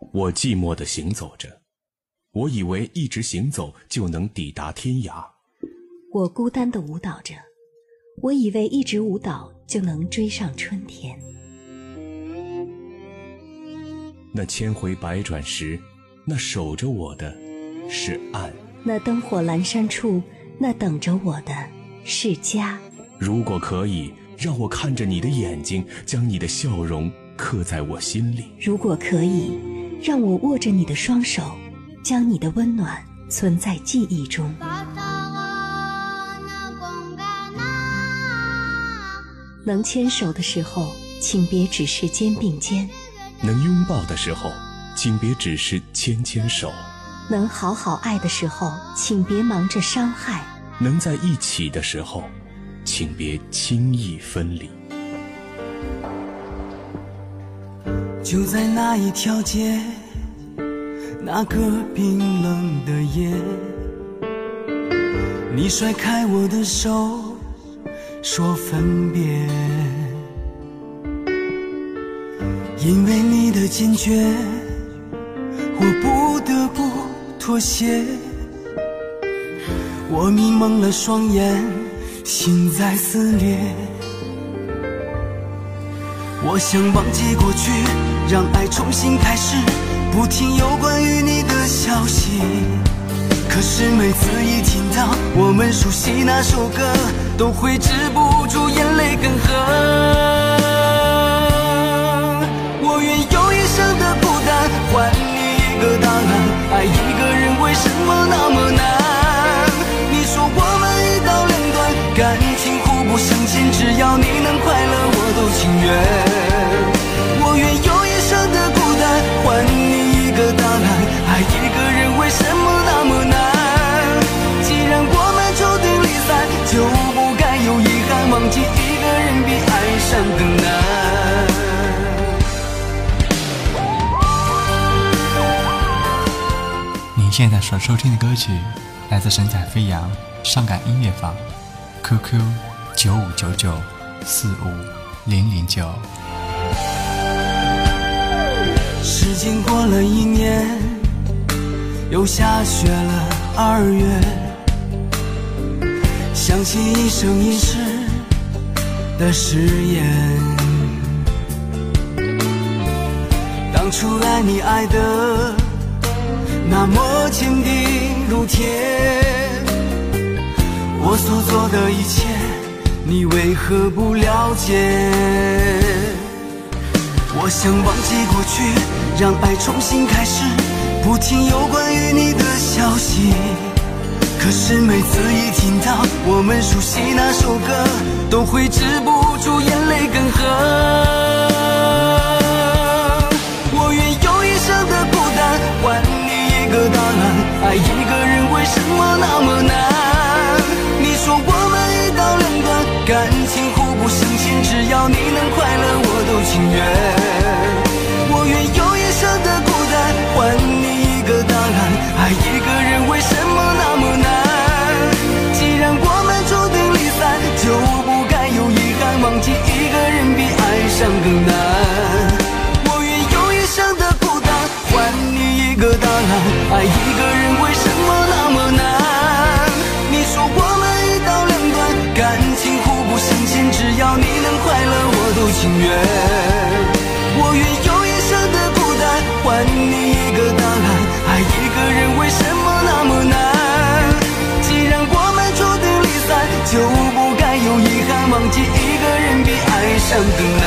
我寂寞地行走着，我以为一直行走就能抵达天涯。我孤单地舞蹈着，我以为一直舞蹈就能追上春天。那千回百转时，那守着我的是岸；那灯火阑珊处，那等着我的是家。如果可以，让我看着你的眼睛，将你的笑容刻在我心里；如果可以，让我握着你的双手，将你的温暖存在记忆中。能牵手的时候，请别只是肩并肩；能拥抱的时候，请别只是牵牵手；能好好爱的时候，请别忙着伤害；能在一起的时候，请别轻易分离。就在那一条街，那个冰冷的夜，你甩开我的手。说分别，因为你的坚决，我不得不妥协。我迷蒙了双眼，心在撕裂。我想忘记过去，让爱重新开始，不听有关于你的消息。可是每次一听到我们熟悉那首歌。都会止不住眼泪干涸。我愿意我相信，只要你能快乐，我都情愿。我愿用一生的孤单换你一个答案。爱一个人为什么那么难？既然我们注定离散，就不该有遗憾。忘记一个人比爱上更难。您现在所收听的歌曲来自神采飞扬上感音乐坊，QQ 九五九九四五零零九。时间过了一年，又下雪了二月，想起一生一世。的誓言，当初爱你爱的那么坚定如铁，我所做的一切，你为何不了解？我想忘记过去，让爱重新开始，不听有关于你的消息。可是每次一听到我们熟悉那首歌，都会止不住眼泪干涸。我愿用一生的孤单换你一个答案，爱一个人为什么那么难？只要你能快乐，我都情愿。我愿用一生的孤单换你一个答案，爱一个人为什么那么难？既然我们注定离散，就不该有遗憾忘记一个人比爱上更难，我愿用一生的孤单换你一个答案。爱一个人为什么那么难？你说我们一刀两断，感情互不相欠，只要你，情愿。我愿用一生的孤单换你一个答案。爱一个人为什么那么难？既然我们注定离散，就不该有遗憾。忘记一个人比。爱上更。